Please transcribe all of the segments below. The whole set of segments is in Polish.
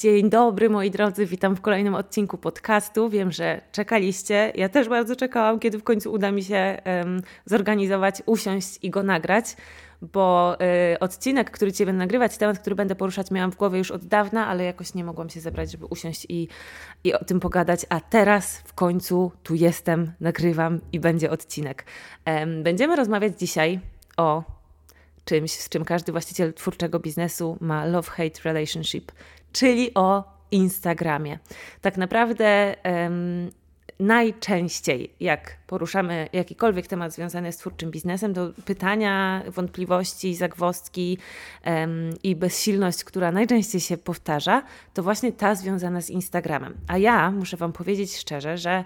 Dzień dobry moi drodzy, witam w kolejnym odcinku podcastu. Wiem, że czekaliście. Ja też bardzo czekałam, kiedy w końcu uda mi się um, zorganizować, usiąść i go nagrać, bo y, odcinek, który Cię będę nagrywać, temat, który będę poruszać, miałam w głowie już od dawna, ale jakoś nie mogłam się zebrać, żeby usiąść i, i o tym pogadać. A teraz w końcu tu jestem, nagrywam i będzie odcinek. Um, będziemy rozmawiać dzisiaj o czymś, z czym każdy właściciel twórczego biznesu ma love-hate relationship, czyli o Instagramie. Tak naprawdę um, najczęściej, jak poruszamy jakikolwiek temat związany z twórczym biznesem, to pytania, wątpliwości, zagwozdki um, i bezsilność, która najczęściej się powtarza, to właśnie ta związana z Instagramem. A ja muszę Wam powiedzieć szczerze, że.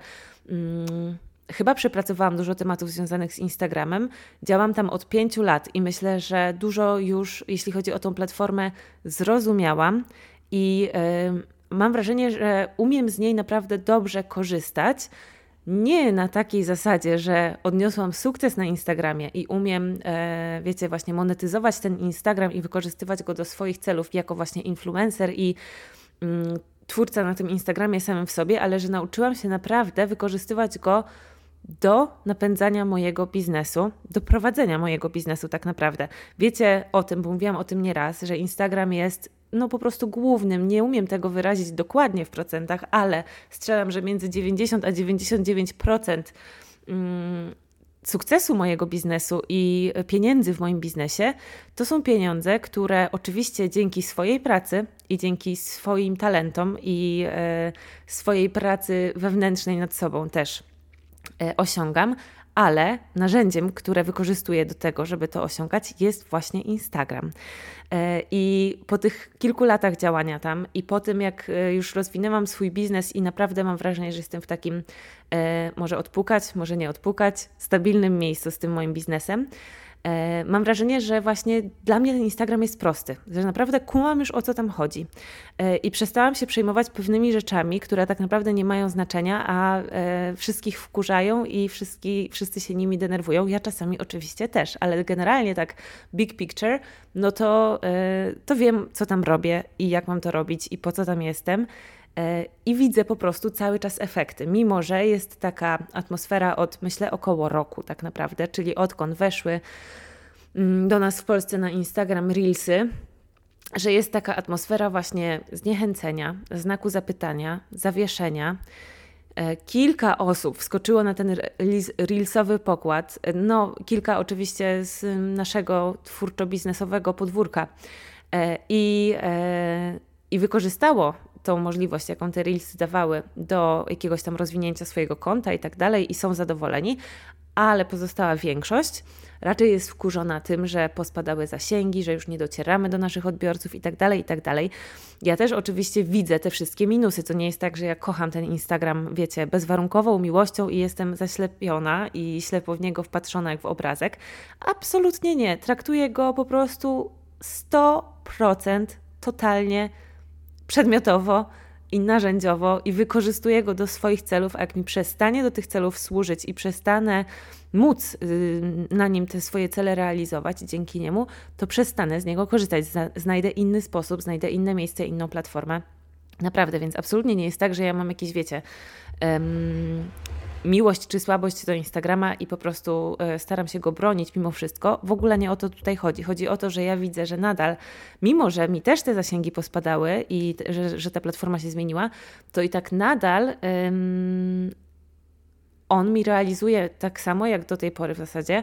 Um, chyba przepracowałam dużo tematów związanych z Instagramem. Działam tam od pięciu lat i myślę, że dużo już, jeśli chodzi o tą platformę, zrozumiałam i mam wrażenie, że umiem z niej naprawdę dobrze korzystać. Nie na takiej zasadzie, że odniosłam sukces na Instagramie i umiem, e, wiecie, właśnie monetyzować ten Instagram i wykorzystywać go do swoich celów jako właśnie influencer i mm, twórca na tym Instagramie samym w sobie, ale że nauczyłam się naprawdę wykorzystywać go do napędzania mojego biznesu, do prowadzenia mojego biznesu tak naprawdę. Wiecie o tym, bo mówiłam o tym nieraz, że Instagram jest no po prostu głównym, nie umiem tego wyrazić dokładnie w procentach, ale strzelam, że między 90 a 99% mm, sukcesu mojego biznesu i pieniędzy w moim biznesie, to są pieniądze, które oczywiście dzięki swojej pracy i dzięki swoim talentom i e, swojej pracy wewnętrznej nad sobą też E, osiągam, ale narzędziem, które wykorzystuję do tego, żeby to osiągać, jest właśnie Instagram. E, I po tych kilku latach działania tam i po tym, jak e, już rozwinęłam swój biznes i naprawdę mam wrażenie, że jestem w takim, może odpukać, może nie odpukać, stabilnym miejscu z tym moim biznesem, E, mam wrażenie, że właśnie dla mnie ten Instagram jest prosty, że naprawdę kumam już o co tam chodzi. E, I przestałam się przejmować pewnymi rzeczami, które tak naprawdę nie mają znaczenia, a e, wszystkich wkurzają i wszyscy, wszyscy się nimi denerwują. Ja czasami oczywiście też, ale generalnie tak big picture, no to, to wiem, co tam robię i jak mam to robić i po co tam jestem. I widzę po prostu cały czas efekty, mimo że jest taka atmosfera od myślę około roku, tak naprawdę, czyli odkąd weszły mm, do nas w Polsce na Instagram Reelsy, że jest taka atmosfera właśnie zniechęcenia, znaku zapytania, zawieszenia. E, kilka osób wskoczyło na ten reelsowy pokład. No, kilka oczywiście z naszego twórczo-biznesowego podwórka. E, I, e, i wykorzystało tą możliwość, jaką te Reelsy dawały do jakiegoś tam rozwinięcia swojego konta i tak dalej i są zadowoleni, ale pozostała większość raczej jest wkurzona tym, że pospadały zasięgi, że już nie docieramy do naszych odbiorców i tak dalej, i tak dalej. Ja też oczywiście widzę te wszystkie minusy, to nie jest tak, że ja kocham ten Instagram, wiecie, bezwarunkową miłością i jestem zaślepiona i ślepo w niego wpatrzona jak w obrazek. Absolutnie nie. Traktuję go po prostu 100% totalnie przedmiotowo i narzędziowo i wykorzystuję go do swoich celów, a jak mi przestanie do tych celów służyć i przestanę móc y, na nim te swoje cele realizować dzięki niemu, to przestanę z niego korzystać. Znajdę inny sposób, znajdę inne miejsce, inną platformę. Naprawdę, więc absolutnie nie jest tak, że ja mam jakieś, wiecie, um, miłość czy słabość do Instagrama i po prostu e, staram się go bronić mimo wszystko. W ogóle nie o to tutaj chodzi. Chodzi o to, że ja widzę, że nadal, mimo że mi też te zasięgi pospadały i że, że ta platforma się zmieniła, to i tak nadal um, on mi realizuje tak samo jak do tej pory w zasadzie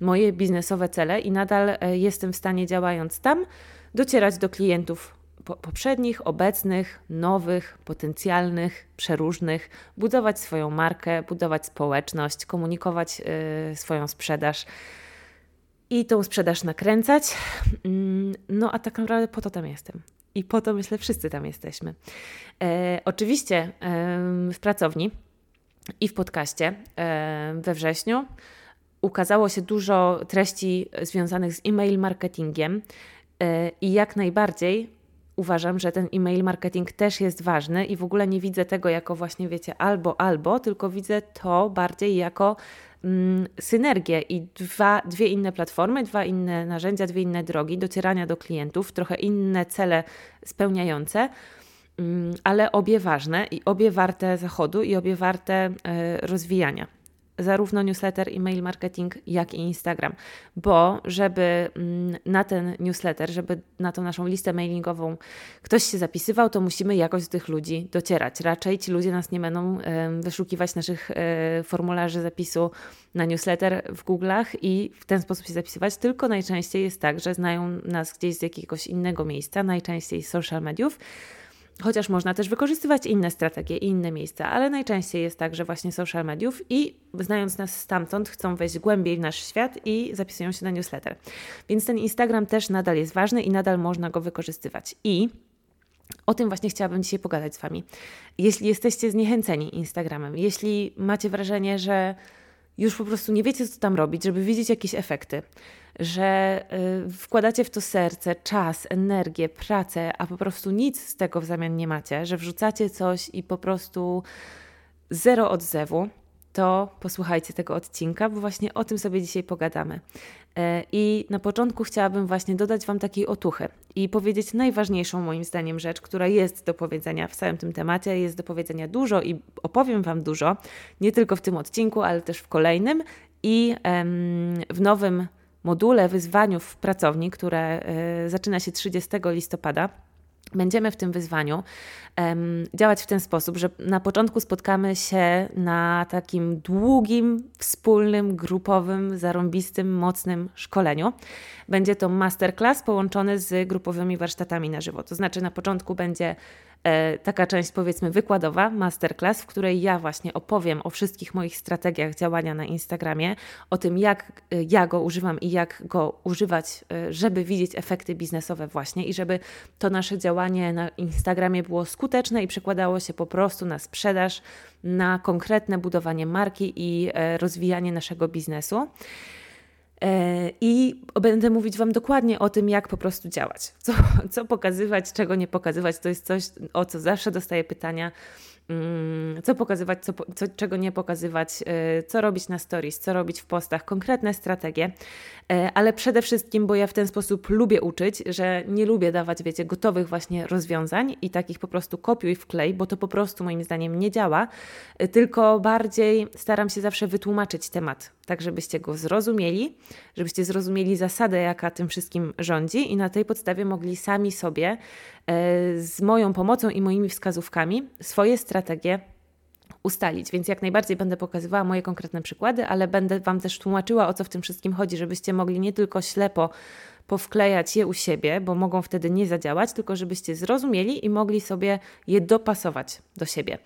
moje biznesowe cele i nadal e, jestem w stanie działając tam docierać do klientów poprzednich, obecnych, nowych, potencjalnych, przeróżnych, budować swoją markę, budować społeczność, komunikować y, swoją sprzedaż i tą sprzedaż nakręcać. Mm, no a tak naprawdę po to tam jestem. I po to myślę, wszyscy tam jesteśmy. E, oczywiście e, w pracowni i w podcaście e, we wrześniu ukazało się dużo treści związanych z e-mail marketingiem. E, I jak najbardziej uważam, że ten e-mail marketing też jest ważny i w ogóle nie widzę tego jako właśnie, wiecie, albo, albo, tylko widzę to bardziej jako mm, synergię i dwa, dwie inne platformy, dwa inne narzędzia, dwie inne drogi docierania do klientów, trochę inne cele spełniające. mm, ale obie ważne i obie warte zachodu i obie warte e, rozwijania zarówno newsletter, e-mail marketing, jak i Instagram. Bo żeby mm, na ten newsletter, żeby na tą naszą listę mailingową ktoś się zapisywał, to musimy jakoś do tych ludzi docierać. Raczej ci ludzie nas nie będą wyszukiwać naszych e, formularzy zapisu na newsletter w Google'ach i w ten sposób się zapisywać, tylko najczęściej jest tak, że znają nas gdzieś z jakiegoś innego miejsca, najczęściej z social mediów Chociaż można też wykorzystywać inne strategie i inne miejsca, ale najczęściej jest tak, że właśnie social mediów i znając nas stamtąd chcą wejść głębiej w nasz świat i zapisują się na newsletter. Więc ten Instagram też nadal jest ważny i nadal można go wykorzystywać. I o tym właśnie chciałabym dzisiaj pogadać z Wami. Jeśli jesteście zniechęceni Instagramem, jeśli macie wrażenie, że już po prostu nie wiecie, co tam robić, żeby widzieć jakieś efekty, że y, wkładacie w to serce, czas, energię, pracę, a po prostu nic z tego w zamian nie macie, że wrzucacie coś i po prostu zero odzewu, to posłuchajcie tego odcinka, bo właśnie o tym sobie dzisiaj pogadamy. E, I na początku chciałabym właśnie dodać Wam takiej otuchy i powiedzieć najważniejszą moim zdaniem rzecz, która jest do powiedzenia w całym tym temacie. Jest do powiedzenia dużo i opowiem Wam dużo, nie tylko w tym odcinku, ale też w kolejnym i w nowym module, wyzwaniu w pracowni, które e, zaczyna się 30 listopada. Będziemy w tym wyzwaniu um, działać w ten sposób, że na początku spotkamy się na takim długim, wspólnym, grupowym, zarąbistym, mocnym szkoleniu. Będzie to masterclass połączony z grupowymi warsztatami na żywo. To znaczy, na początku będzie taka część powiedzmy wykładowa, masterclass, w której ja właśnie opowiem o wszystkich moich strategiach działania na Instagramie, o tym jak e, ja go używam i jak go używać, e, żeby widzieć efekty biznesowe właśnie i żeby to nasze działanie na Instagramie było skuteczne i przekładało się po prostu na sprzedaż, na konkretne budowanie marki i rozwijanie naszego biznesu. E, I będę mówić Wam dokładnie o tym, jak po prostu działać, co, co pokazywać, czego nie pokazywać. To jest coś, o co zawsze dostaję pytania co pokazywać, co, co, czego nie pokazywać, e, co robić na stories, co robić w postach, konkretne strategie, e, ale przede wszystkim, bo ja w ten sposób lubię uczyć, że nie lubię dawać, wiecie, gotowych właśnie rozwiązań i takich po prostu kopiuj w klej, bo to po prostu moim zdaniem nie działa, e, tylko bardziej staram się zawsze wytłumaczyć temat, tak żebyście go zrozumieli, żebyście zrozumieli zasadę, jaka tym wszystkim rządzi i na tej podstawie mogli sami sobie z moją pomocą i moimi wskazówkami swoje strategie ustalić. Więc jak najbardziej będę pokazywała moje konkretne przykłady, ale będę Wam też tłumaczyła, o co w tym wszystkim chodzi, żebyście mogli nie tylko ślepo powklejać je u siebie, bo mogą wtedy nie zadziałać, tylko żebyście zrozumieli i mogli sobie je dopasować do siebie.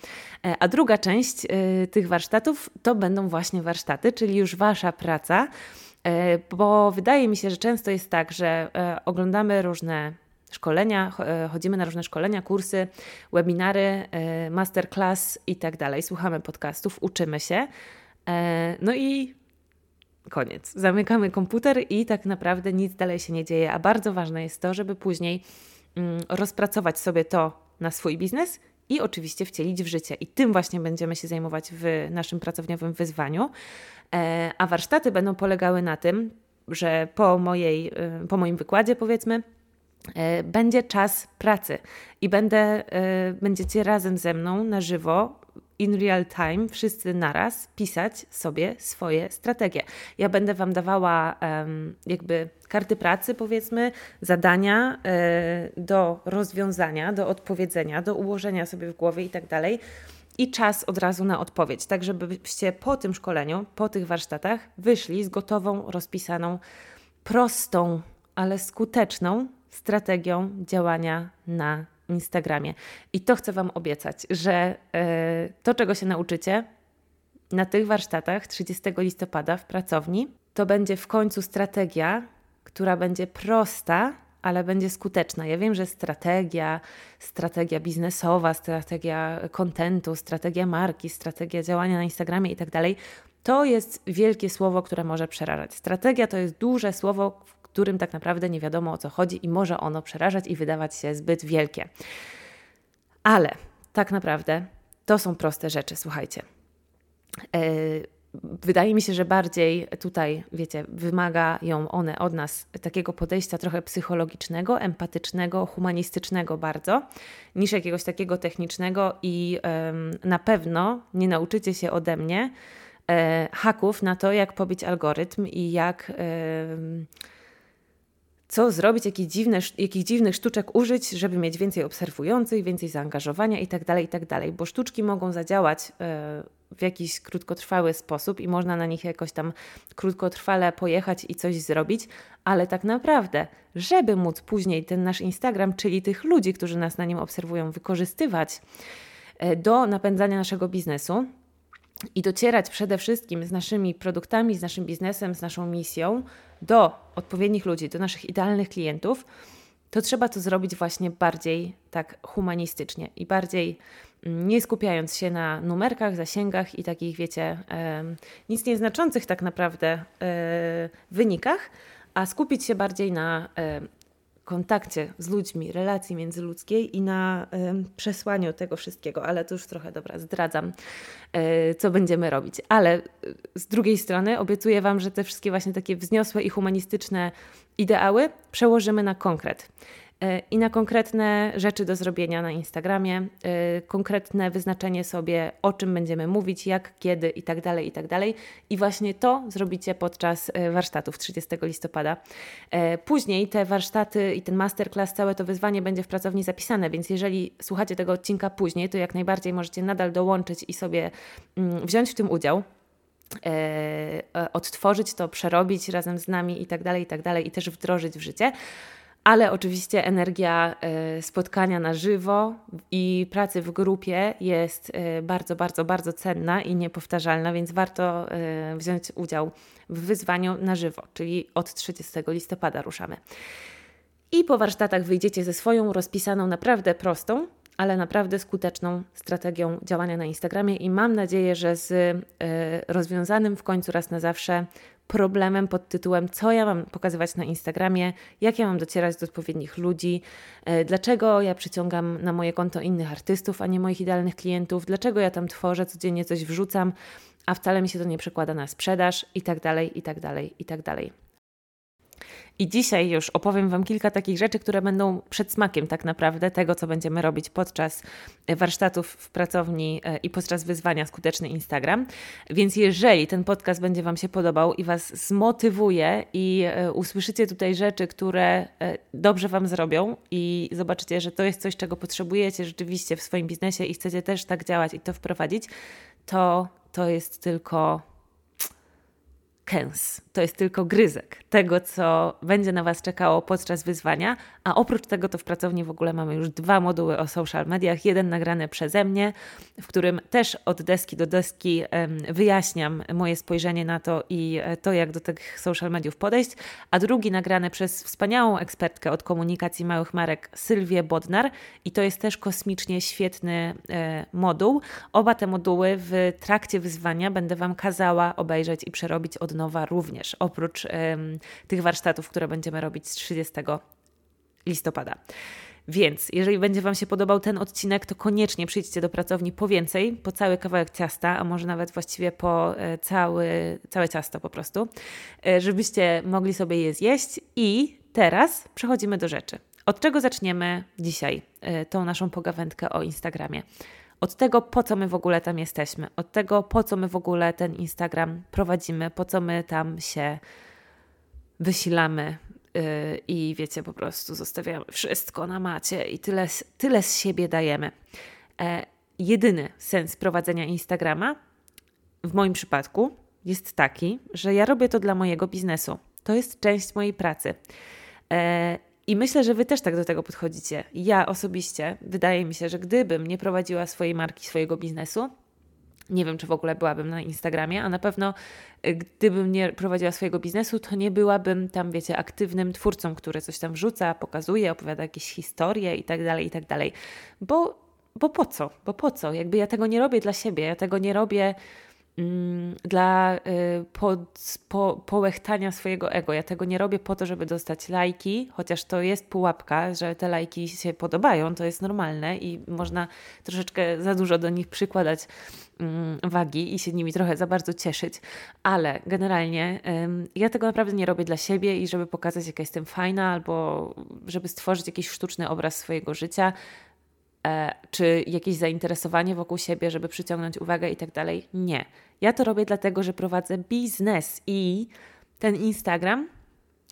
E, a druga część y, tych warsztatów to będą właśnie warsztaty, czyli już Wasza praca, e, bo wydaje mi się, że często jest tak, że oglądamy różne szkolenia, e, chodzimy na różne szkolenia, kursy, webinary, e, masterclass i tak dalej. Słuchamy podcastów, uczymy się. E, no i koniec. Zamykamy komputer i tak naprawdę nic dalej się nie dzieje. A bardzo ważne jest to, żeby później mm, rozpracować sobie to na swój biznes i oczywiście wcielić w życie. I tym właśnie będziemy się zajmować w naszym pracowniowym wyzwaniu. A warsztaty będą polegały na tym, że po, mojej, po moim wykładzie, powiedzmy, będzie czas pracy i będę, e, będziecie razem ze mną na żywo, in real time, wszyscy naraz pisać sobie swoje strategie. Ja będę Wam dawała jakby karty pracy, powiedzmy, zadania e, do rozwiązania, do odpowiedzenia, do ułożenia sobie w głowie i tak dalej. I czas od razu na odpowiedź, tak żebyście po tym szkoleniu, po tych warsztatach wyszli z gotową, rozpisaną, prostą, ale skuteczną strategią działania na Instagramie. I to chcę Wam obiecać, że yy, to, czego się nauczycie na tych warsztatach 30 listopada w pracowni, to będzie w końcu strategia, która będzie prosta, ale będzie skuteczna. Ja wiem, że strategia, strategia biznesowa, strategia kontentu, strategia marki, strategia działania na Instagramie i tak dalej, to jest wielkie słowo, które może przerażać. Strategia to jest duże słowo, którym tak naprawdę nie wiadomo o co chodzi i może ono przerażać i wydawać się zbyt wielkie. Ale tak naprawdę to są proste rzeczy, słuchajcie. E, wydaje mi się, że bardziej tutaj, wiecie, wymagają one od nas takiego podejścia trochę psychologicznego, empatycznego, humanistycznego bardzo, niż jakiegoś takiego technicznego i na pewno nie nauczycie się ode mnie e, haków na to, jak pobić algorytm i jak co zrobić, jakich, dziwne, jakich dziwnych sztuczek użyć, żeby mieć więcej obserwujących, więcej zaangażowania itd., tak itd., tak bo sztuczki mogą zadziałać e, w jakiś krótkotrwały sposób i można na nich jakoś tam krótkotrwale pojechać i coś zrobić, ale tak naprawdę, żeby móc później ten nasz Instagram, czyli tych ludzi, którzy nas na nim obserwują, wykorzystywać e, do napędzania naszego biznesu, i docierać przede wszystkim z naszymi produktami, z naszym biznesem, z naszą misją do odpowiednich ludzi, do naszych idealnych klientów, to trzeba to zrobić właśnie bardziej tak humanistycznie i bardziej mm, nie skupiając się na numerkach, zasięgach i takich, wiecie, nic nieznaczących tak naprawdę e, wynikach, a skupić się bardziej na kontakcie z ludźmi, relacji międzyludzkiej i na przesłaniu tego wszystkiego, ale to już trochę dobra, zdradzam, y, co będziemy robić. Ale y, z drugiej strony obiecuję Wam, że te wszystkie właśnie takie wzniosłe i humanistyczne ideały przełożymy na konkret. E, i na konkretne rzeczy do zrobienia na Instagramie, e, konkretne wyznaczenie sobie, o czym będziemy mówić, jak, kiedy i tak dalej, i tak dalej. I właśnie to zrobicie podczas e, warsztatów 30 listopada. Później te warsztaty i ten masterclass, całe to wyzwanie będzie w pracowni zapisane, więc jeżeli słuchacie tego odcinka później, to jak najbardziej możecie nadal dołączyć i sobie mm, wziąć w tym udział odtworzyć to, przerobić razem z nami i tak dalej, i tak dalej, i też wdrożyć w życie ale oczywiście energia e, spotkania na żywo i pracy w grupie jest e, bardzo, bardzo, bardzo cenna i niepowtarzalna, więc warto e, wziąć udział w wyzwaniu na żywo, czyli od 30 listopada ruszamy. I po warsztatach wyjdziecie ze swoją rozpisaną, naprawdę prostą, ale naprawdę skuteczną strategią działania na Instagramie i mam nadzieję, że z rozwiązanym w końcu raz na zawsze problemem pod tytułem, co ja mam pokazywać na Instagramie, jak ja mam docierać do odpowiednich ludzi, e, dlaczego ja przyciągam na moje konto innych artystów, a nie moich idealnych klientów, dlaczego ja tam tworzę, codziennie coś wrzucam, a wcale mi się to nie przekłada na sprzedaż i tak dalej, i tak dalej, i tak dalej. I dzisiaj już opowiem Wam kilka takich rzeczy, które będą przedsmakiem tak naprawdę tego, co będziemy robić podczas warsztatów w pracowni e, i podczas wyzwania Skuteczny Instagram. Więc jeżeli ten podcast będzie Wam się podobał i Was zmotywuje i e, usłyszycie tutaj rzeczy, które e, dobrze Wam zrobią i zobaczycie, że to jest coś, czego potrzebujecie rzeczywiście w swoim biznesie i chcecie też tak działać i to wprowadzić, to to jest tylko kęs. To jest tylko gryzek tego, co będzie na Was czekało podczas wyzwania, a oprócz tego to w pracowni w ogóle mamy już dwa moduły o social mediach. Jeden nagrany przeze mnie, w którym też od deski do deski wyjaśniam moje spojrzenie na to i e, to, jak do tych social mediów podejść, a drugi nagrany przez wspaniałą ekspertkę od komunikacji małych marek Sylwię Bodnar i to jest też kosmicznie świetny e, moduł. Oba te moduły w trakcie wyzwania będę Wam kazała obejrzeć i przerobić od nowa również, oprócz tych warsztatów, które będziemy robić z 30 listopada. Więc jeżeli będzie Wam się podobał ten odcinek, to koniecznie przyjdźcie do pracowni po więcej, po cały kawałek ciasta, a może nawet właściwie po e, cały, całe ciasto po prostu, e, żebyście mogli sobie je zjeść. I teraz przechodzimy do rzeczy. Od czego zaczniemy dzisiaj e, tą naszą pogawędkę o Instagramie? Od tego, po co my w ogóle tam jesteśmy, od tego, po co my w ogóle ten Instagram prowadzimy, po co my tam się wysilamy, yy, i wiecie, po prostu zostawiamy wszystko na macie i tyle, tyle z siebie dajemy. E, jedyny sens prowadzenia Instagrama w moim przypadku jest taki, że ja robię to dla mojego biznesu. To jest część mojej pracy. E, i myślę, że Wy też tak do tego podchodzicie. Ja osobiście, wydaje mi się, że gdybym nie prowadziła swojej marki, swojego biznesu, nie wiem, czy w ogóle byłabym na Instagramie, a na pewno y, gdybym nie prowadziła swojego biznesu, to nie byłabym tam, wiecie, aktywnym twórcą, który coś tam wrzuca, pokazuje, opowiada jakieś historie i tak dalej, i tak dalej. Bo, bo po co? Bo po co? Jakby ja tego nie robię dla siebie, ja tego nie robię dla y, pod, po, połechtania swojego ego. Ja tego nie robię po to, żeby dostać lajki, chociaż to jest pułapka, że te lajki się podobają, to jest normalne i można troszeczkę za dużo do nich przykładać mm, wagi i się nimi trochę za bardzo cieszyć, ale generalnie ja tego naprawdę nie robię dla siebie i żeby pokazać, jaka jestem fajna, albo żeby stworzyć jakiś sztuczny obraz swojego życia. E, czy jakieś zainteresowanie wokół siebie, żeby przyciągnąć uwagę i tak dalej. Nie. Ja to robię dlatego, że prowadzę biznes i ten Instagram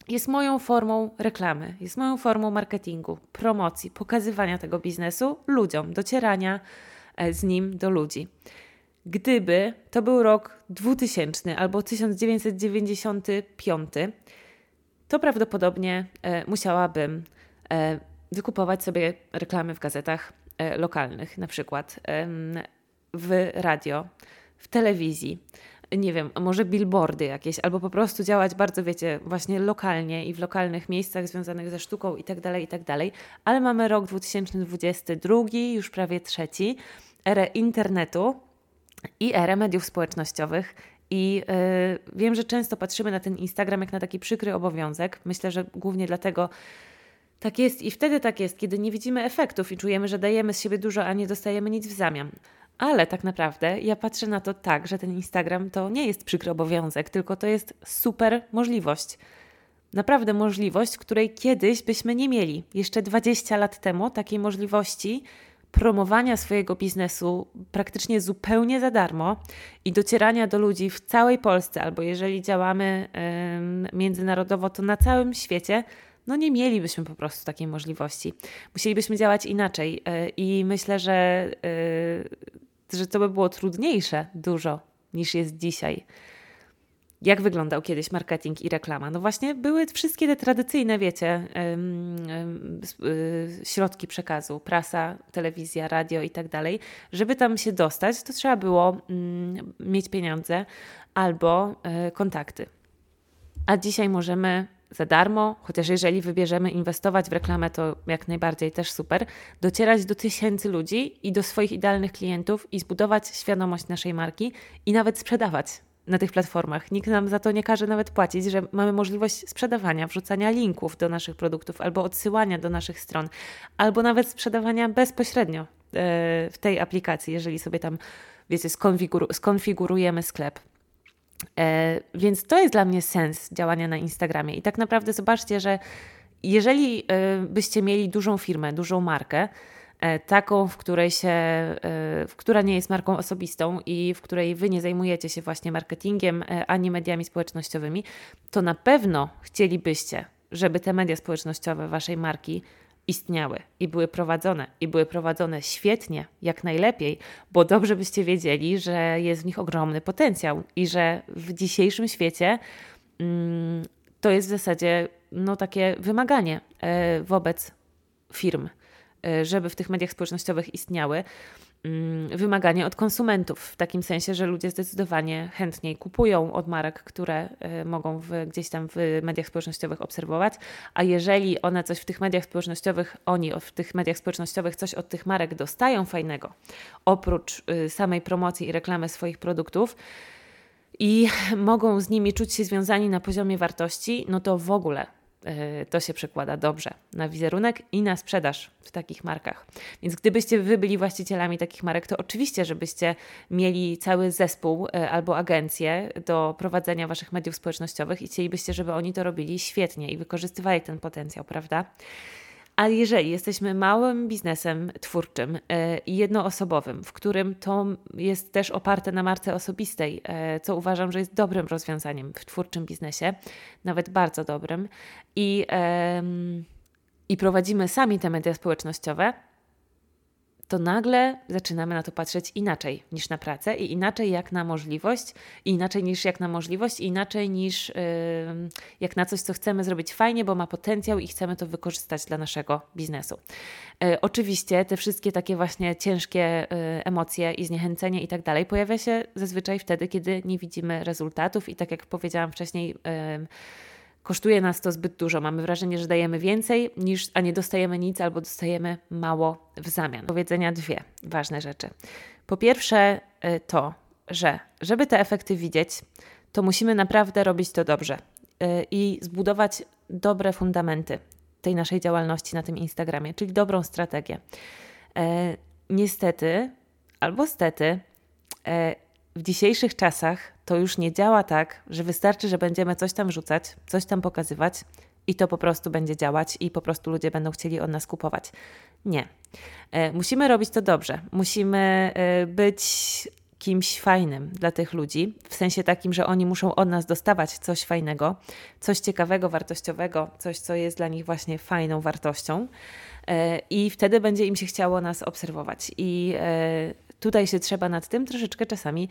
jest moją formą reklamy, jest moją formą marketingu, promocji, pokazywania tego biznesu ludziom, docierania e, z nim do ludzi. Gdyby to był rok 2000 albo 1995, to prawdopodobnie e, musiałabym wykupować sobie reklamy w gazetach lokalnych, na przykład w radio, w telewizji, nie wiem, może billboardy jakieś, albo po prostu działać bardzo, wiecie, właśnie lokalnie i w lokalnych miejscach związanych ze sztuką i tak dalej, i tak dalej. Ale mamy rok 2022, już prawie trzeci, erę internetu i erę mediów społecznościowych. I yy, wiem, że często patrzymy na ten Instagram jak na taki przykry obowiązek. Myślę, że głównie dlatego, tak jest i wtedy tak jest, kiedy nie widzimy efektów i czujemy, że dajemy z siebie dużo, a nie dostajemy nic w zamian. Ale tak naprawdę ja patrzę na to tak, że ten Instagram to nie jest przykry obowiązek, tylko to jest super możliwość. Naprawdę możliwość, której kiedyś byśmy nie mieli. Jeszcze 20 lat temu takiej możliwości promowania swojego biznesu praktycznie zupełnie za darmo i docierania do ludzi w całej Polsce, albo jeżeli działamy yy, międzynarodowo, to na całym świecie no nie mielibyśmy po prostu takiej możliwości. Musielibyśmy działać inaczej e, i myślę, że, e, że to by było trudniejsze dużo niż jest dzisiaj. Jak wyglądał kiedyś marketing i reklama? No właśnie były wszystkie te tradycyjne, wiecie, e, środki przekazu, prasa, telewizja, radio i tak dalej. Żeby tam się dostać, to trzeba było mm, mieć pieniądze albo kontakty. A dzisiaj możemy za darmo, chociaż jeżeli wybierzemy inwestować w reklamę, to jak najbardziej też super, docierać do tysięcy ludzi i do swoich idealnych klientów i zbudować świadomość naszej marki i nawet sprzedawać na tych platformach. Nikt nam za to nie każe nawet płacić, że mamy możliwość sprzedawania, wrzucania linków do naszych produktów albo odsyłania do naszych stron, albo nawet sprzedawania bezpośrednio e, w tej aplikacji, jeżeli sobie tam, wiecie, skonfigurujemy sklep. E, więc to jest dla mnie sens działania na Instagramie. I tak naprawdę zobaczcie, że jeżeli e, byście mieli dużą firmę, dużą markę, e, taką, w której się, w która nie jest marką osobistą i w której wy nie zajmujecie się właśnie marketingiem ani mediami społecznościowymi, to na pewno chcielibyście, żeby te media społecznościowe waszej marki istniały i były prowadzone, i były prowadzone świetnie, jak najlepiej, bo dobrze byście wiedzieli, że jest w nich ogromny potencjał i że w dzisiejszym świecie mm, to jest w zasadzie no, takie wymaganie e, wobec firm, e, żeby w tych mediach społecznościowych istniały. Mm, wymaganie od konsumentów, w takim sensie, że ludzie zdecydowanie chętniej kupują od marek, które y, mogą w, gdzieś tam w mediach społecznościowych obserwować, a jeżeli one coś w tych mediach społecznościowych, oni w tych mediach społecznościowych coś od tych marek dostają fajnego, oprócz y, samej promocji i reklamy swoich produktów, i mogą z nimi czuć się związani na poziomie wartości, no to w ogóle to się przekłada dobrze na wizerunek i na sprzedaż w takich markach. Więc gdybyście wy byli właścicielami takich marek, to oczywiście, żebyście mieli cały zespół e, albo agencję do prowadzenia waszych mediów społecznościowych i chcielibyście, żeby oni to robili świetnie i wykorzystywali ten potencjał, prawda? A jeżeli jesteśmy małym biznesem twórczym e, i jednoosobowym, w którym to jest też oparte na marce osobistej, e, co uważam, że jest dobrym rozwiązaniem w twórczym biznesie, nawet bardzo dobrym, i, i prowadzimy sami te media społecznościowe, to nagle zaczynamy na to patrzeć inaczej niż na pracę i inaczej jak na możliwość, i inaczej niż jak na możliwość, i inaczej niż yy, jak na coś, co chcemy zrobić fajnie, bo ma potencjał i chcemy to wykorzystać dla naszego biznesu. Yy, oczywiście te wszystkie takie właśnie ciężkie yy, emocje i zniechęcenie i tak dalej pojawia się zazwyczaj wtedy, kiedy nie widzimy rezultatów i tak jak powiedziałam wcześniej, Kosztuje nas to zbyt dużo. Mamy wrażenie, że dajemy więcej, niż, a nie dostajemy nic albo dostajemy mało w zamian. Powiedzenia dwie ważne rzeczy. Po pierwsze, y, to, że żeby te efekty widzieć, to musimy naprawdę robić to dobrze yy, i zbudować dobre fundamenty tej naszej działalności na tym Instagramie, czyli dobrą strategię. Yy, niestety, albo stety, w dzisiejszych czasach to już nie działa tak, że wystarczy, że będziemy coś tam rzucać, coś tam pokazywać i to po prostu będzie działać i po prostu ludzie będą chcieli od nas kupować. Nie. E, musimy robić to dobrze. Musimy e, być kimś fajnym dla tych ludzi, w sensie takim, że oni muszą od nas dostawać coś fajnego, coś ciekawego, wartościowego, coś, co jest dla nich właśnie fajną wartością. E, I wtedy będzie im się chciało nas obserwować. I tutaj się trzeba nad tym troszeczkę czasami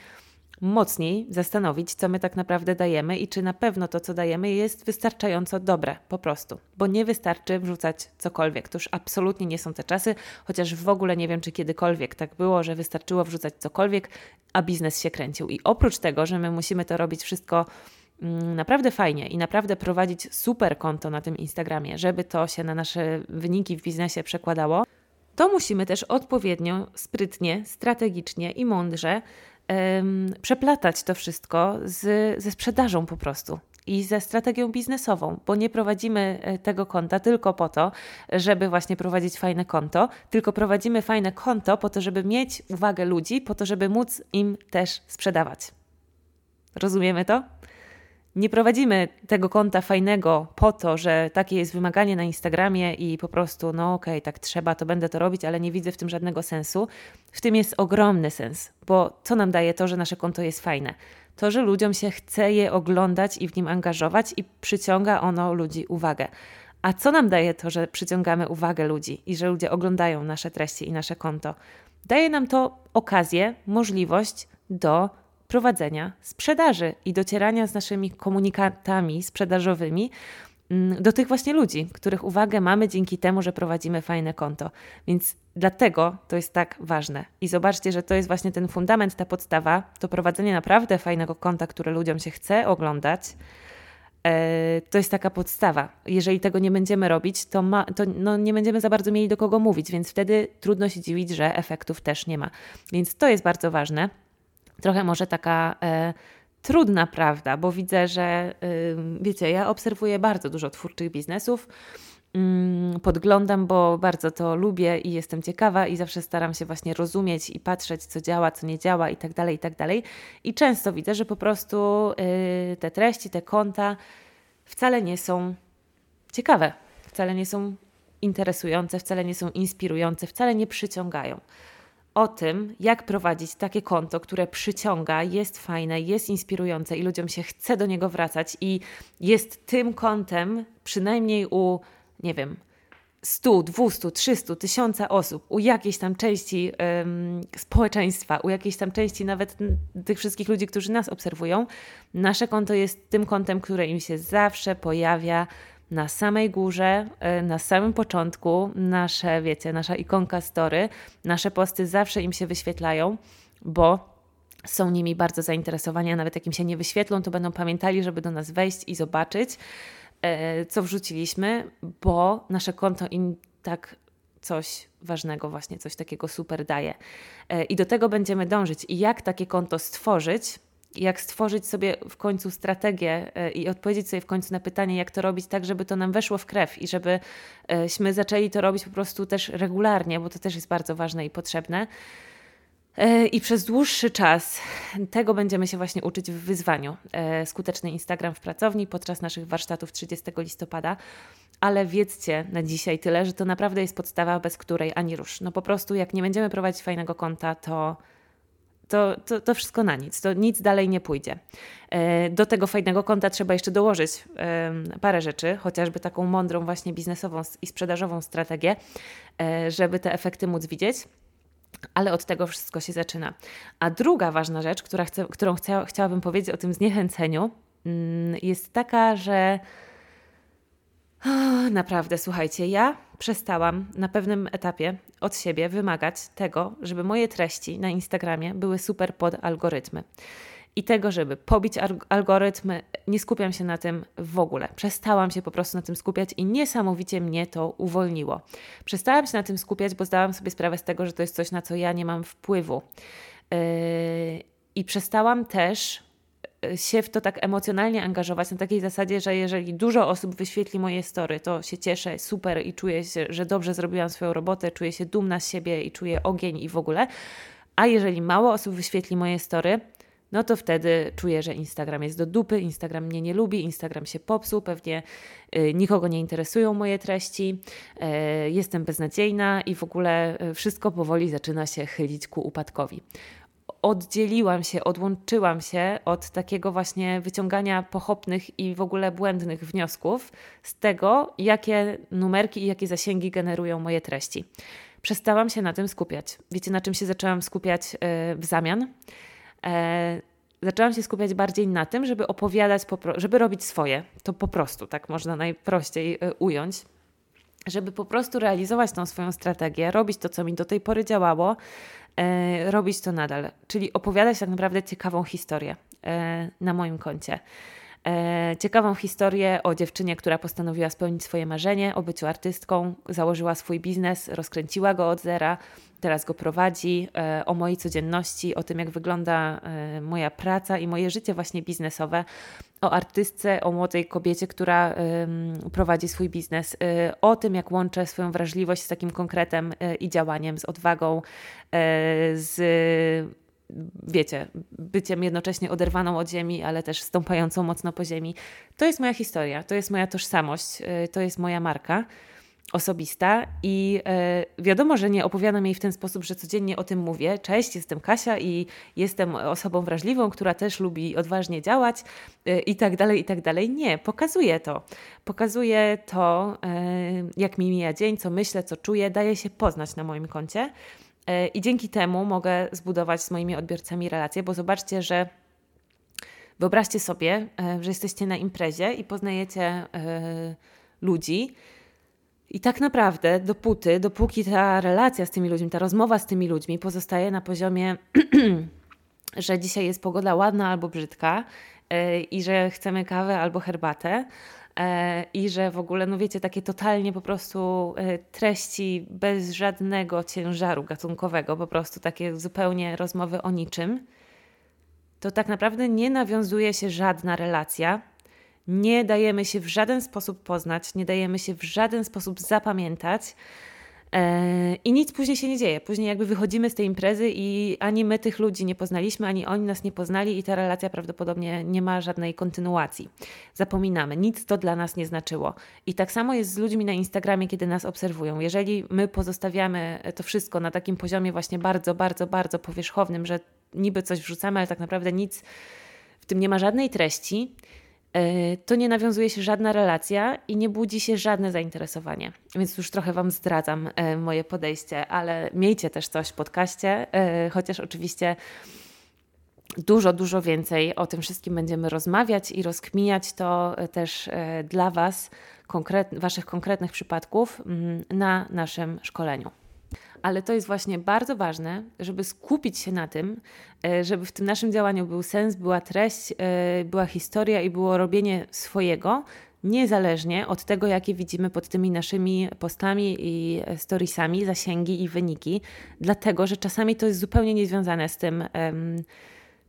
mocniej zastanowić, co my tak naprawdę dajemy i czy na pewno to, co dajemy, jest wystarczająco dobre, po prostu. Bo nie wystarczy wrzucać cokolwiek. To już absolutnie nie są te czasy, chociaż w ogóle nie wiem, czy kiedykolwiek tak było, że wystarczyło wrzucać cokolwiek, a biznes się kręcił. I oprócz tego, że my musimy to robić wszystko mm, naprawdę fajnie i naprawdę prowadzić super konto na tym Instagramie, żeby to się na nasze wyniki w biznesie przekładało, to musimy też odpowiednio, sprytnie, strategicznie i mądrze przeplatać to wszystko z, ze sprzedażą po prostu i ze strategią biznesową, bo nie prowadzimy e, tego konta tylko po to, żeby właśnie prowadzić fajne konto, tylko prowadzimy fajne konto po to, żeby mieć uwagę ludzi, po to, żeby móc im też sprzedawać. Rozumiemy to? Nie prowadzimy tego konta fajnego po to, że takie jest wymaganie na Instagramie i po prostu, no okej, okay, tak trzeba, to będę to robić, ale nie widzę w tym żadnego sensu. W tym jest ogromny sens, bo co nam daje to, że nasze konto jest fajne? To, że ludziom się chce je oglądać i w nim angażować i przyciąga ono ludzi uwagę. A co nam daje to, że przyciągamy uwagę ludzi i że ludzie oglądają nasze treści i nasze konto? Daje nam to okazję, możliwość do prowadzenia sprzedaży i docierania z naszymi komunikatami sprzedażowymi mm, do tych właśnie ludzi, których uwagę mamy dzięki temu, że prowadzimy fajne konto. Więc dlatego to jest tak ważne. I zobaczcie, że to jest właśnie ten fundament, ta podstawa, to prowadzenie naprawdę fajnego konta, które ludziom się chce oglądać. E, to jest taka podstawa. Jeżeli tego nie będziemy robić, to, ma, to no nie będziemy za bardzo mieli do kogo mówić, więc wtedy trudno się dziwić, że efektów też nie ma. Więc to jest bardzo ważne trochę może taka e, trudna prawda, bo widzę, że wiecie, ja obserwuję bardzo dużo twórczych biznesów. Podglądam, bo bardzo to lubię i jestem ciekawa i zawsze staram się właśnie rozumieć i patrzeć, co działa, co nie działa i tak dalej, i tak dalej. I często widzę, że po prostu y, te treści, te konta wcale nie są ciekawe, wcale nie są interesujące, wcale nie są inspirujące, wcale nie przyciągają o tym, jak prowadzić takie konto, które przyciąga, jest fajne, jest inspirujące i ludziom się chce do niego wracać i jest tym kontem, przynajmniej u, nie wiem, 100, 200, 300, 1000 osób, u jakiejś tam części um, społeczeństwa, u jakiejś tam części nawet tych wszystkich ludzi, którzy nas obserwują, nasze konto jest tym kontem, które im się zawsze pojawia na samej górze, e, na samym początku, nasze, wiecie, nasza ikonka story, nasze posty zawsze im się wyświetlają, bo są nimi bardzo zainteresowani, a nawet jak im się nie wyświetlą, to będą pamiętali, żeby do nas wejść i zobaczyć, e, co wrzuciliśmy, bo nasze konto im tak coś ważnego, właśnie coś takiego super daje. E, I do tego będziemy dążyć. I jak takie konto stworzyć, jak stworzyć sobie w końcu strategię e, i odpowiedzieć sobie w końcu na pytanie, jak to robić tak, żeby to nam weszło w krew i żebyśmy zaczęli to robić po prostu też regularnie, bo to też jest bardzo ważne i potrzebne. E, I przez dłuższy czas tego będziemy się właśnie uczyć w wyzwaniu. E, skuteczny Instagram w pracowni podczas naszych warsztatów 30 listopada. Ale wiedzcie na dzisiaj tyle, że to naprawdę jest podstawa, bez której ani rusz. No po prostu, jak nie będziemy prowadzić fajnego konta, to to, to, to wszystko na nic, to nic dalej nie pójdzie. E, do tego fajnego konta trzeba jeszcze dołożyć parę rzeczy, chociażby taką mądrą, właśnie biznesową i sprzedażową strategię, e, żeby te efekty móc widzieć. Ale od tego wszystko się zaczyna. A druga ważna rzecz, która chcę, którą chcia, chciałabym powiedzieć o tym zniechęceniu, mm, jest taka, że Naprawdę, słuchajcie, ja przestałam na pewnym etapie od siebie wymagać tego, żeby moje treści na Instagramie były super pod algorytmy. I tego, żeby pobić algorytmy, nie skupiam się na tym w ogóle. Przestałam się po prostu na tym skupiać i niesamowicie mnie to uwolniło. Przestałam się na tym skupiać, bo zdałam sobie sprawę z tego, że to jest coś, na co ja nie mam wpływu. Yy I przestałam też się w to tak emocjonalnie angażować na takiej zasadzie, że jeżeli dużo osób wyświetli moje story, to się cieszę, super i czuję się, że dobrze zrobiłam swoją robotę, czuję się dumna z siebie i czuję ogień i w ogóle. A jeżeli mało osób wyświetli moje story, no to wtedy czuję, że Instagram jest do dupy, Instagram mnie nie lubi, Instagram się popsuł, pewnie y, nikogo nie interesują moje treści, y, jestem beznadziejna i w ogóle y, wszystko powoli zaczyna się chylić ku upadkowi oddzieliłam się, odłączyłam się od takiego właśnie wyciągania pochopnych i w ogóle błędnych wniosków z tego, jakie numerki i jakie zasięgi generują moje treści. Przestałam się na tym skupiać. Wiecie, na czym się zaczęłam skupiać w zamian? e, zaczęłam się skupiać bardziej na tym, żeby opowiadać, żeby robić swoje. To po prostu, tak można najprościej e, ująć. Żeby po prostu realizować tą swoją strategię, robić to, co mi do tej pory działało, e, robić to nadal. Czyli opowiadać tak naprawdę ciekawą historię e, na moim koncie. E, ciekawą historię o dziewczynie, która postanowiła spełnić swoje marzenie o byciu artystką, założyła swój biznes, rozkręciła go od zera, teraz go prowadzi, e, o mojej codzienności, o tym, jak wygląda e, moja praca i moje życie właśnie biznesowe, o artystce, o młodej kobiecie, która prowadzi swój biznes, o tym, jak łączę swoją wrażliwość z takim konkretem i działaniem, z odwagą, z wiecie, byciem jednocześnie oderwaną od ziemi, ale też stąpającą mocno po ziemi. To jest moja historia, to jest moja tożsamość, y, to jest moja marka osobista i y, wiadomo, że nie opowiadam jej w ten sposób, że codziennie o tym mówię. Cześć, jestem Kasia i jestem osobą wrażliwą, która też lubi odważnie działać y, i tak dalej, i tak dalej. Nie, pokazuję to. Pokazuję to, jak mi mija dzień, co myślę, co czuję, daje się poznać na moim koncie. E, I dzięki temu mogę zbudować z moimi odbiorcami relacje, bo zobaczcie, że wyobraźcie sobie, e, że jesteście na imprezie i poznajecie e, ludzi. I tak naprawdę, dopóty, dopóki ta relacja z tymi ludźmi, ta rozmowa z tymi ludźmi pozostaje na poziomie, że dzisiaj jest pogoda ładna albo brzydka i że chcemy kawę albo herbatę, i że w ogóle, no wiecie, takie totalnie po prostu e, treści bez żadnego ciężaru gatunkowego, po prostu takie zupełnie rozmowy o niczym, to tak naprawdę nie nawiązuje się żadna relacja, nie dajemy się w żaden sposób poznać, nie dajemy się w żaden sposób zapamiętać. E, I nic później się nie dzieje. Później jakby wychodzimy z tej imprezy i ani my tych ludzi nie poznaliśmy, ani oni nas nie poznali i ta relacja prawdopodobnie nie ma żadnej kontynuacji. Zapominamy, nic to dla nas nie znaczyło. I tak samo jest z ludźmi na Instagramie, kiedy nas obserwują. Jeżeli my pozostawiamy to wszystko na takim poziomie właśnie bardzo, bardzo, bardzo powierzchownym, że niby coś wrzucamy, ale tak naprawdę nic w tym nie ma żadnej treści, to nie nawiązuje się żadna relacja i nie budzi się żadne zainteresowanie. Więc już trochę Wam zdradzam e, moje podejście, ale miejcie też coś w podcaście, e, chociaż oczywiście dużo, dużo więcej o tym wszystkim będziemy rozmawiać i rozkminiać to też dla Was, konkret, Waszych konkretnych przypadków mm, na naszym szkoleniu ale to jest właśnie bardzo ważne, żeby skupić się na tym, e, żeby w tym naszym działaniu był sens, była treść, e, była historia i było robienie swojego, niezależnie od tego, jakie widzimy pod tymi naszymi postami i storiesami, zasięgi i wyniki, dlatego że czasami to jest zupełnie niezwiązane z tym.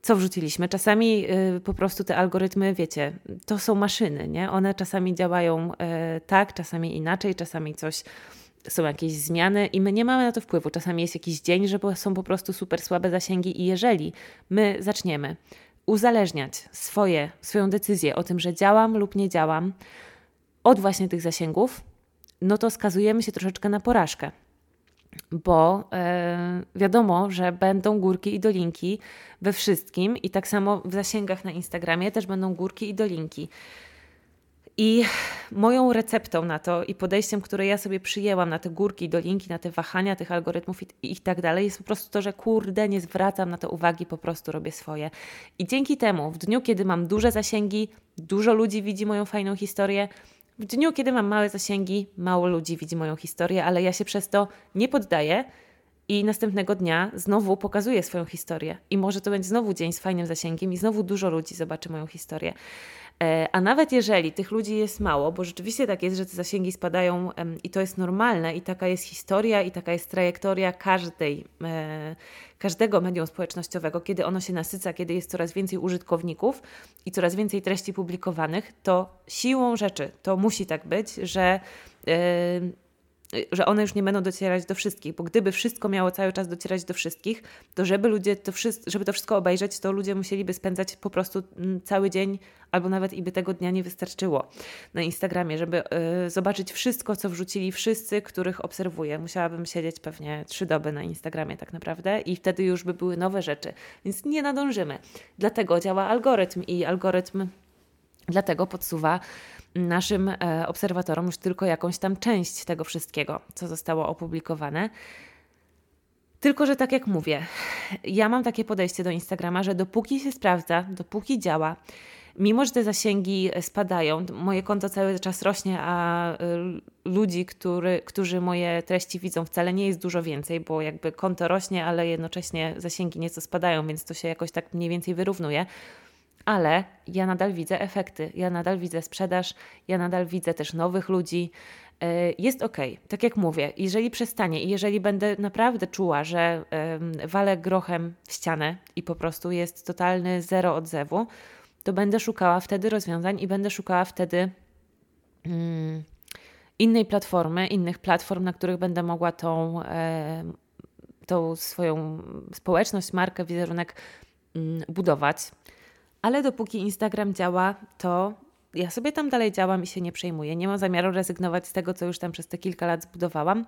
co wrzuciliśmy. Czasami e, po prostu te algorytmy, wiecie, to są maszyny, nie? One czasami działają tak, czasami inaczej, czasami coś są jakieś zmiany i my nie mamy na to wpływu. Czasami jest jakiś dzień, że są po prostu super słabe zasięgi i jeżeli my zaczniemy uzależniać swoje, swoją decyzję o tym, że działam lub nie działam od właśnie tych zasięgów, no to skazujemy się troszeczkę na porażkę. Bo e, wiadomo, że będą górki i dolinki we wszystkim, i tak samo w zasięgach na Instagramie też będą górki i dolinki. I moją receptą na to i podejściem, które ja sobie przyjęłam na te górki, dolinki, na te wahania tych algorytmów i, i tak dalej, jest po prostu to, że kurde, nie zwracam na to uwagi, po prostu robię swoje. I dzięki temu, w dniu, kiedy mam duże zasięgi, dużo ludzi widzi moją fajną historię, w dniu, kiedy mam małe zasięgi, mało ludzi widzi moją historię, ale ja się przez to nie poddaję i następnego dnia znowu pokazuję swoją historię. I może to będzie znowu dzień z fajnym zasięgiem i znowu dużo ludzi zobaczy moją historię. E, a nawet jeżeli tych ludzi jest mało, bo rzeczywiście tak jest, że te zasięgi spadają i to jest normalne, i taka jest historia, i taka jest trajektoria każdej, e, każdego medium społecznościowego, kiedy ono się nasyca, kiedy jest coraz więcej użytkowników i coraz więcej treści publikowanych, to siłą rzeczy to musi tak być, że że one już nie będą docierać do wszystkich, bo gdyby wszystko miało cały czas docierać do wszystkich, to żeby ludzie to wszystko, żeby to wszystko obejrzeć, to ludzie musieliby spędzać po prostu mm, cały dzień, albo nawet i by tego dnia nie wystarczyło na Instagramie, żeby y, zobaczyć wszystko, co wrzucili wszyscy, których obserwuję. Musiałabym siedzieć pewnie trzy doby na Instagramie tak naprawdę i wtedy już by były nowe rzeczy, więc nie nadążymy. Dlatego działa algorytm i algorytm dlatego podsuwa naszym e, obserwatorom już tylko jakąś tam część tego wszystkiego, co zostało opublikowane. Tylko, że tak jak mówię, ja mam takie podejście do Instagrama, że dopóki się sprawdza, dopóki działa, mimo że te zasięgi spadają, moje konto cały czas rośnie, a y, ludzi, który, którzy moje treści widzą, wcale nie jest dużo więcej, bo jakby konto rośnie, ale jednocześnie zasięgi nieco spadają, więc to się jakoś tak mniej więcej wyrównuje ale ja nadal widzę efekty, ja nadal widzę sprzedaż, ja nadal widzę też nowych ludzi. E, jest ok, tak jak mówię, jeżeli przestanie i jeżeli będę naprawdę czuła, że walę grochem w ścianę i po prostu jest totalny zero odzewu, to będę szukała wtedy rozwiązań i będę szukała wtedy mm, innej platformy, innych platform, na których będę mogła tą, tą swoją społeczność, markę, wizerunek mm, budować. Ale dopóki Instagram działa, to ja sobie tam dalej działam i się nie przejmuję. Nie mam zamiaru rezygnować z tego, co już tam przez te kilka lat zbudowałam,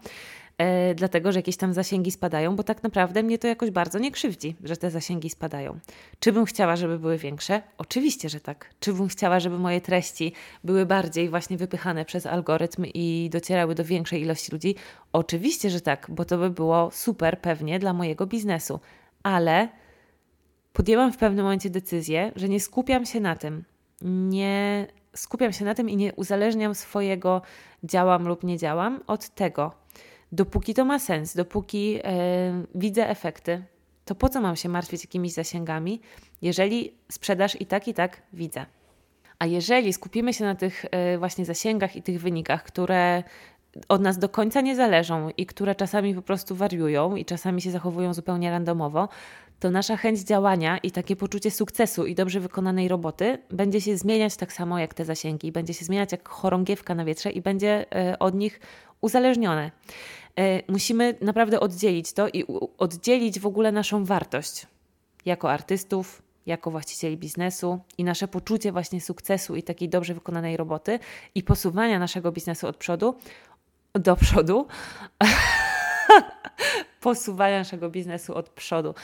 e, dlatego że jakieś tam zasięgi spadają, bo tak naprawdę mnie to jakoś bardzo nie krzywdzi, że te zasięgi spadają. Czy bym chciała, żeby były większe? Oczywiście, że tak. Czy bym chciała, żeby moje treści były bardziej właśnie wypychane przez algorytm i docierały do większej ilości ludzi? Oczywiście, że tak, bo to by było super pewnie dla mojego biznesu. Ale podjęłam w pewnym momencie decyzję, że nie skupiam się na tym. Nie skupiam się na tym i nie uzależniam swojego działam lub nie działam od tego. Dopóki to ma sens, dopóki e, widzę efekty, to po co mam się martwić jakimiś zasięgami, jeżeli sprzedaż i tak, i tak widzę. A jeżeli skupimy się na tych e, właśnie zasięgach i tych wynikach, które od nas do końca nie zależą i które czasami po prostu wariują i czasami się zachowują zupełnie randomowo, to nasza chęć działania i takie poczucie sukcesu i dobrze wykonanej roboty będzie się zmieniać tak samo jak te zasięgi, będzie się zmieniać jak chorągiewka na wietrze i będzie e, od nich uzależnione. E, musimy naprawdę oddzielić to i oddzielić w ogóle naszą wartość jako artystów, jako właścicieli biznesu i nasze poczucie właśnie sukcesu i takiej dobrze wykonanej roboty i posuwania naszego biznesu od przodu do przodu. posuwania naszego biznesu od przodu.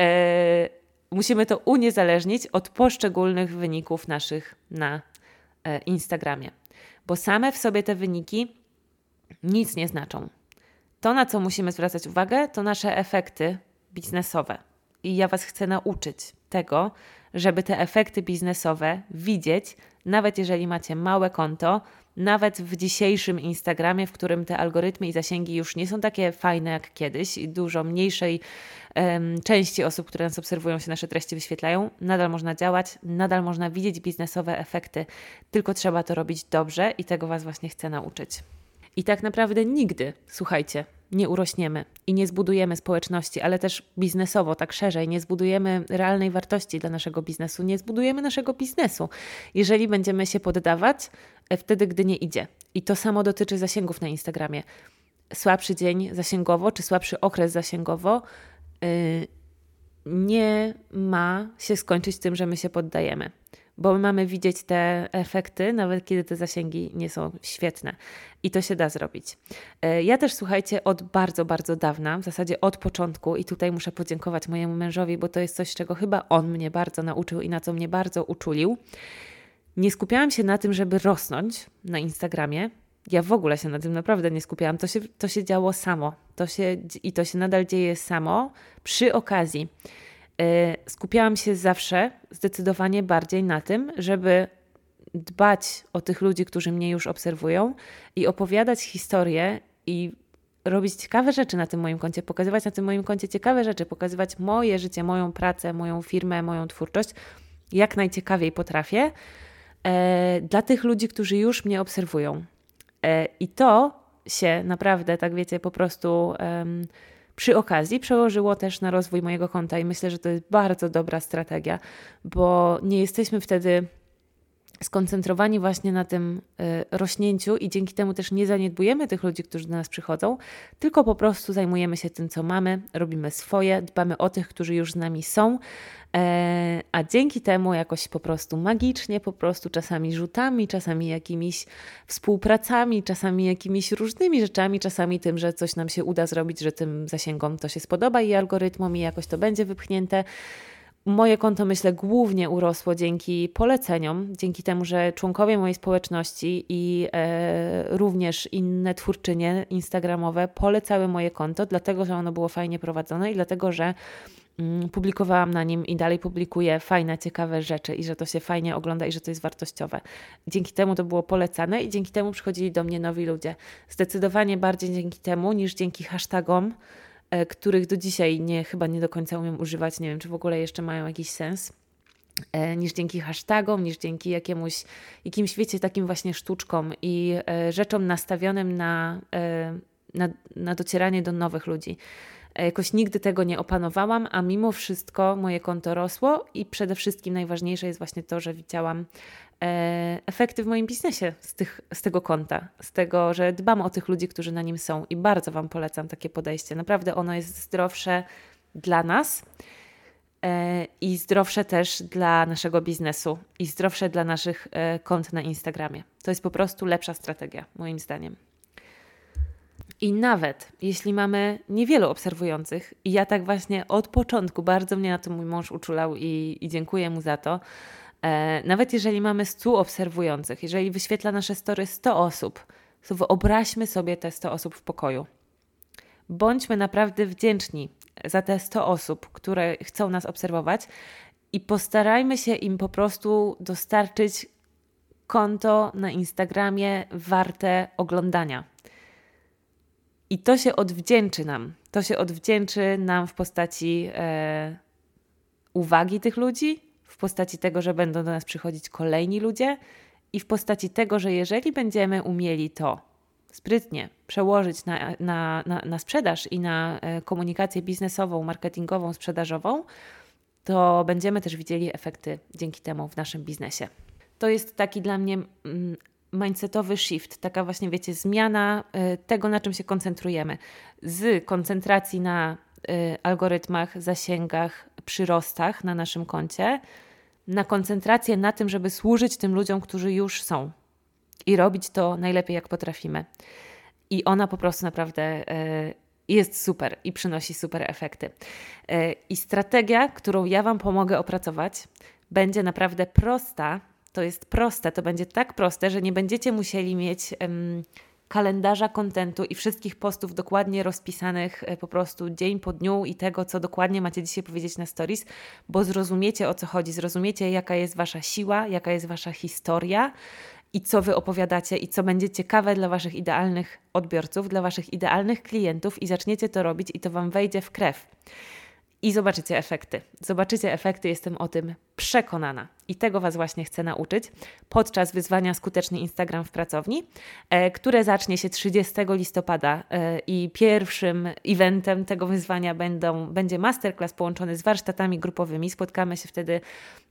E, musimy to uniezależnić od poszczególnych wyników naszych na e, Instagramie, bo same w sobie te wyniki nic nie znaczą. To, na co musimy zwracać uwagę, to nasze efekty biznesowe. I ja Was chcę nauczyć tego, żeby te efekty biznesowe widzieć, nawet jeżeli macie małe konto, nawet w dzisiejszym Instagramie, w którym te algorytmy i zasięgi już nie są takie fajne jak kiedyś i dużo mniejszej um, części osób, które nas obserwują, się nasze treści wyświetlają, nadal można działać, nadal można widzieć biznesowe efekty, tylko trzeba to robić dobrze i tego Was właśnie chcę nauczyć. I tak naprawdę nigdy, słuchajcie, nie urośniemy i nie zbudujemy społeczności, ale też biznesowo, tak szerzej, nie zbudujemy realnej wartości dla naszego biznesu, nie zbudujemy naszego biznesu, jeżeli będziemy się poddawać e, wtedy, gdy nie idzie. I to samo dotyczy zasięgów na Instagramie. Słabszy dzień zasięgowo, czy słabszy okres zasięgowo yy, nie ma się skończyć tym, że my się poddajemy bo my mamy widzieć te efekty, nawet kiedy te zasięgi nie są świetne. I to się da zrobić. E, ja też, słuchajcie, od bardzo, bardzo dawna, w zasadzie od początku, i tutaj muszę podziękować mojemu mężowi, bo to jest coś, czego chyba on mnie bardzo nauczył i na co mnie bardzo uczulił. Nie skupiałam się na tym, żeby rosnąć na Instagramie. Ja w ogóle się na tym naprawdę nie skupiałam. To się, to się działo samo. To się, I to się nadal dzieje samo przy okazji skupiałam się zawsze zdecydowanie bardziej na tym, żeby dbać o tych ludzi, którzy mnie już obserwują i opowiadać historie i robić ciekawe rzeczy na tym moim koncie, pokazywać na tym moim koncie ciekawe rzeczy, pokazywać moje życie, moją pracę, moją firmę, moją twórczość, jak najciekawiej potrafię, e, dla tych ludzi, którzy już mnie obserwują. E, I to się naprawdę, tak wiecie, po prostu przy okazji przełożyło też na rozwój mojego konta i myślę, że to jest bardzo dobra strategia, bo nie jesteśmy wtedy skoncentrowani właśnie na tym y, rośnięciu i dzięki temu też nie zaniedbujemy tych ludzi, którzy do nas przychodzą, tylko po prostu zajmujemy się tym, co mamy, robimy swoje, dbamy o tych, którzy już z nami są, e, a dzięki temu jakoś po prostu magicznie, po prostu czasami rzutami, czasami jakimiś współpracami, czasami jakimiś różnymi rzeczami, czasami tym, że coś nam się uda zrobić, że tym zasięgom to się spodoba i algorytmom i jakoś to będzie wypchnięte Moje konto, myślę, głównie urosło dzięki poleceniom, dzięki temu, że członkowie mojej społeczności i e, również inne twórczynie instagramowe polecały moje konto, dlatego że ono było fajnie prowadzone i dlatego, że mm, publikowałam na nim i dalej publikuję fajne, ciekawe rzeczy i że to się fajnie ogląda i że to jest wartościowe. Dzięki temu to było polecane i dzięki temu przychodzili do mnie nowi ludzie. Zdecydowanie bardziej dzięki temu niż dzięki hashtagom których do dzisiaj nie, chyba nie do końca umiem używać. Nie wiem, czy w ogóle jeszcze mają jakiś sens e, niż dzięki hashtagom, niż dzięki jakiemuś, jakimś, wiecie, takim właśnie sztuczkom i e, rzeczom nastawionym na, na, na docieranie do nowych ludzi. Jakoś nigdy tego nie opanowałam, a mimo wszystko moje konto rosło i przede wszystkim najważniejsze jest właśnie to, że widziałam E, efekty w moim biznesie z, tych, z tego konta, z tego, że dbam o tych ludzi, którzy na nim są i bardzo Wam polecam takie podejście. Naprawdę ono jest zdrowsze dla nas e, i zdrowsze też dla naszego biznesu i zdrowsze dla naszych e, kont na Instagramie. To jest po prostu lepsza strategia, moim zdaniem. I nawet jeśli mamy niewielu obserwujących, i ja tak właśnie od początku bardzo mnie na to mój mąż uczulał i, i dziękuję mu za to, E, nawet jeżeli mamy 100 obserwujących, jeżeli wyświetla nasze story 100 osób, to wyobraźmy sobie te 100 osób w pokoju. Bądźmy naprawdę wdzięczni za te 100 osób, które chcą nas obserwować i postarajmy się im po prostu dostarczyć konto na Instagramie warte oglądania. I to się odwdzięczy nam. To się odwdzięczy nam w postaci e, uwagi tych ludzi, w postaci tego, że będą do nas przychodzić kolejni ludzie i w postaci tego, że jeżeli będziemy umieli to sprytnie przełożyć na, na, na, na sprzedaż i na e, komunikację biznesową, marketingową, sprzedażową, to będziemy też widzieli efekty dzięki temu w naszym biznesie. To jest taki dla mnie mm, mindsetowy shift, taka właśnie, wiecie, zmiana e, tego, na czym się koncentrujemy. Z koncentracji na algorytmach, zasięgach, przyrostach na naszym koncie, na koncentrację na tym, żeby służyć tym ludziom, którzy już są i robić to najlepiej, jak potrafimy. I ona po prostu naprawdę e, jest super i przynosi super efekty. E, I strategia, którą ja Wam pomogę opracować, będzie naprawdę prosta. To jest proste, to będzie tak proste, że nie będziecie musieli mieć kalendarza kontentu i wszystkich postów dokładnie rozpisanych e, po prostu dzień po dniu i tego, co dokładnie macie dzisiaj powiedzieć na stories, bo zrozumiecie o co chodzi, zrozumiecie jaka jest wasza siła, jaka jest wasza historia i co wy opowiadacie i co będzie ciekawe dla waszych idealnych odbiorców, dla waszych idealnych klientów i zaczniecie to robić i to wam wejdzie w krew i zobaczycie efekty. Zobaczycie efekty, jestem o tym przekonana. I tego Was właśnie chcę nauczyć podczas wyzwania Skuteczny Instagram w pracowni, e, które zacznie się 30 listopada e, i pierwszym eventem tego wyzwania będą, będzie masterclass połączony z warsztatami grupowymi. Spotkamy się wtedy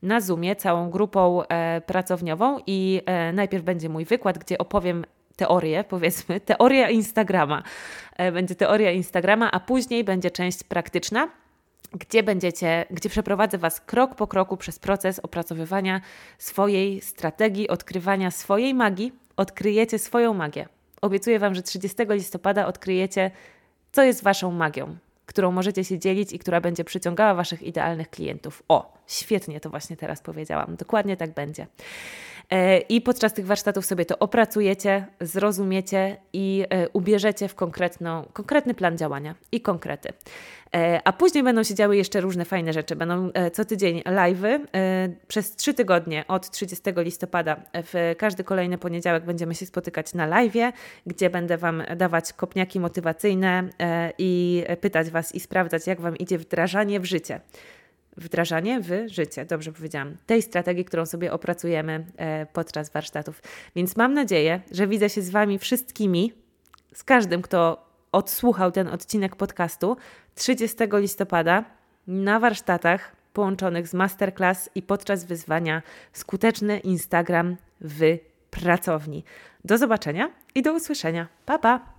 na Zoomie całą grupą e, pracowniową i najpierw będzie mój wykład, gdzie opowiem teorię, powiedzmy, teoria Instagrama. Będzie teoria Instagrama, a później będzie część praktyczna gdzie będziecie, gdzie przeprowadzę Was krok po kroku przez proces opracowywania swojej strategii, odkrywania swojej magii. Odkryjecie swoją magię. Obiecuję Wam, że 30 listopada odkryjecie, co jest Waszą magią, którą możecie się dzielić i która będzie przyciągała Waszych idealnych klientów. O, świetnie to właśnie teraz powiedziałam. Dokładnie tak będzie. E, I podczas tych warsztatów sobie to opracujecie, zrozumiecie i e, ubierzecie w konkretną, konkretny plan działania i konkrety. E, a później będą się działy jeszcze różne fajne rzeczy. Będą co tydzień live'y. Przez trzy tygodnie od 30 listopada w każdy kolejny poniedziałek będziemy się spotykać na live'ie, gdzie będę Wam dawać kopniaki motywacyjne i pytać Was i sprawdzać, jak Wam idzie wdrażanie w życie wdrażanie w życie, dobrze powiedziałam, tej strategii, którą sobie opracujemy e, podczas warsztatów. Więc mam nadzieję, że widzę się z Wami wszystkimi, z każdym, kto odsłuchał ten odcinek podcastu 30 listopada na warsztatach połączonych z masterclass i podczas wyzwania Skuteczny Instagram w pracowni. Do zobaczenia i do usłyszenia. Pa, pa!